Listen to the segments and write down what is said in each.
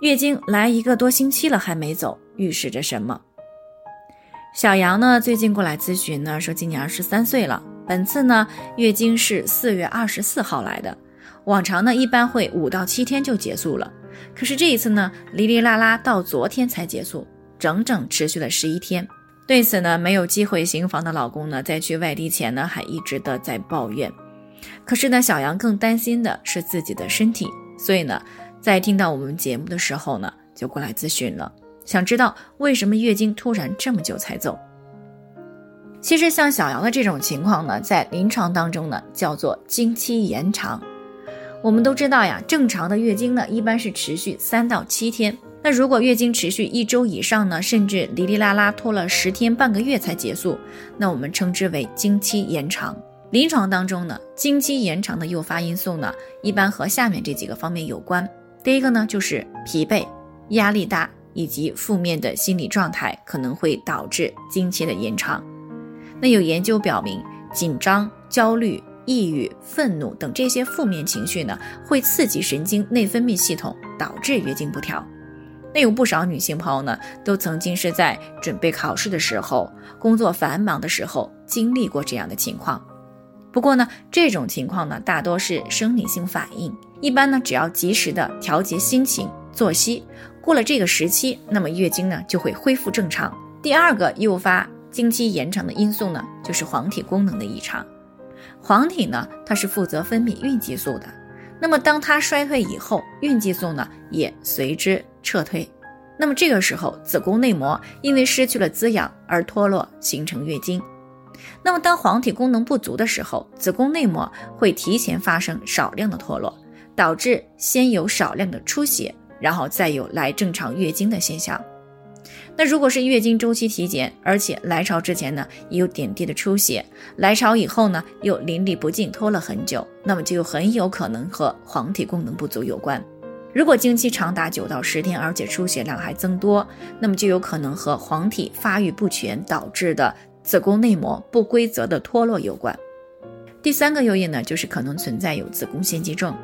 月经来一个多星期了还没走，预示着什么？小杨呢最近过来咨询呢，说今年二十三岁了，本次呢月经是四月二十四号来的，往常呢一般会五到七天就结束了，可是这一次呢哩哩啦啦到昨天才结束，整整持续了十一天。对此呢没有机会行房的老公呢，在去外地前呢还一直的在抱怨，可是呢小杨更担心的是自己的身体，所以呢。在听到我们节目的时候呢，就过来咨询了，想知道为什么月经突然这么久才走。其实像小杨的这种情况呢，在临床当中呢，叫做经期延长。我们都知道呀，正常的月经呢，一般是持续三到七天。那如果月经持续一周以上呢，甚至哩哩啦啦拖了十天半个月才结束，那我们称之为经期延长。临床当中呢，经期延长的诱发因素呢，一般和下面这几个方面有关。第一个呢，就是疲惫、压力大以及负面的心理状态可能会导致经期的延长。那有研究表明，紧张、焦虑、抑郁、愤怒等这些负面情绪呢，会刺激神经内分泌系统，导致月经不调。那有不少女性朋友呢，都曾经是在准备考试的时候、工作繁忙的时候经历过这样的情况。不过呢，这种情况呢，大多是生理性反应。一般呢，只要及时的调节心情、作息，过了这个时期，那么月经呢就会恢复正常。第二个诱发经期延长的因素呢，就是黄体功能的异常。黄体呢，它是负责分泌孕激素的。那么当它衰退以后，孕激素呢也随之撤退。那么这个时候，子宫内膜因为失去了滋养而脱落，形成月经。那么当黄体功能不足的时候，子宫内膜会提前发生少量的脱落。导致先有少量的出血，然后再有来正常月经的现象。那如果是月经周期提前，而且来潮之前呢也有点滴的出血，来潮以后呢又淋漓不尽，拖了很久，那么就很有可能和黄体功能不足有关。如果经期长达九到十天，而且出血量还增多，那么就有可能和黄体发育不全导致的子宫内膜不规则的脱落有关。第三个诱因呢，就是可能存在有子宫腺肌症。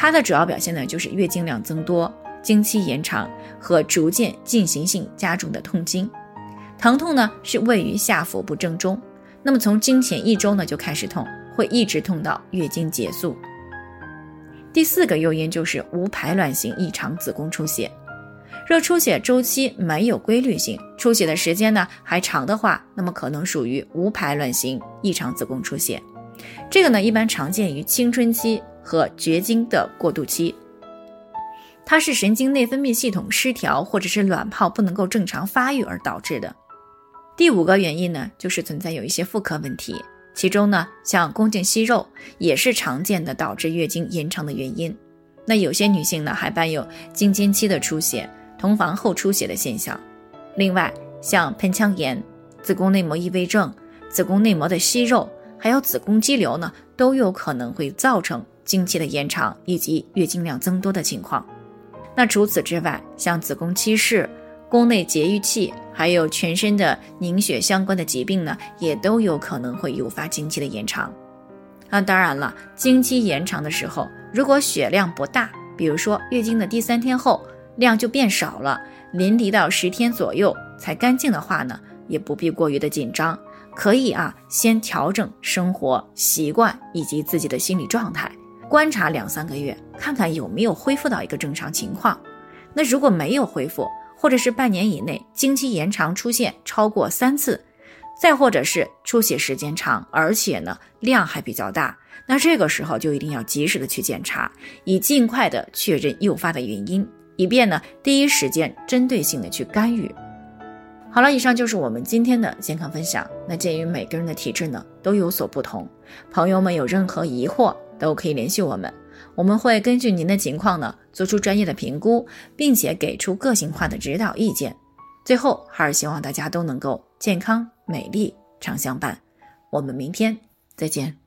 它的主要表现呢，就是月经量增多、经期延长和逐渐进行性加重的痛经，疼痛呢是位于下腹部正中，那么从经前一周呢就开始痛，会一直痛到月经结束。第四个诱因就是无排卵型异常子宫出血，若出血周期没有规律性，出血的时间呢还长的话，那么可能属于无排卵型异常子宫出血，这个呢一般常见于青春期。和绝经的过渡期，它是神经内分泌系统失调或者是卵泡不能够正常发育而导致的。第五个原因呢，就是存在有一些妇科问题，其中呢，像宫颈息肉也是常见的导致月经延长的原因。那有些女性呢，还伴有经间期的出血、同房后出血的现象。另外，像盆腔炎、子宫内膜异位症、子宫内膜的息肉，还有子宫肌瘤呢，都有可能会造成。经期的延长以及月经量增多的情况，那除此之外，像子宫期室、宫内节育器，还有全身的凝血相关的疾病呢，也都有可能会诱发经期的延长。那当然了，经期延长的时候，如果血量不大，比如说月经的第三天后量就变少了，淋漓到十天左右才干净的话呢，也不必过于的紧张，可以啊，先调整生活习惯以及自己的心理状态。观察两三个月，看看有没有恢复到一个正常情况。那如果没有恢复，或者是半年以内经期延长出现超过三次，再或者是出血时间长，而且呢量还比较大，那这个时候就一定要及时的去检查，以尽快的确认诱发的原因，以便呢第一时间针对性的去干预。好了，以上就是我们今天的健康分享。那鉴于每个人的体质呢都有所不同，朋友们有任何疑惑。都可以联系我们，我们会根据您的情况呢做出专业的评估，并且给出个性化的指导意见。最后，还是希望大家都能够健康美丽常相伴。我们明天再见。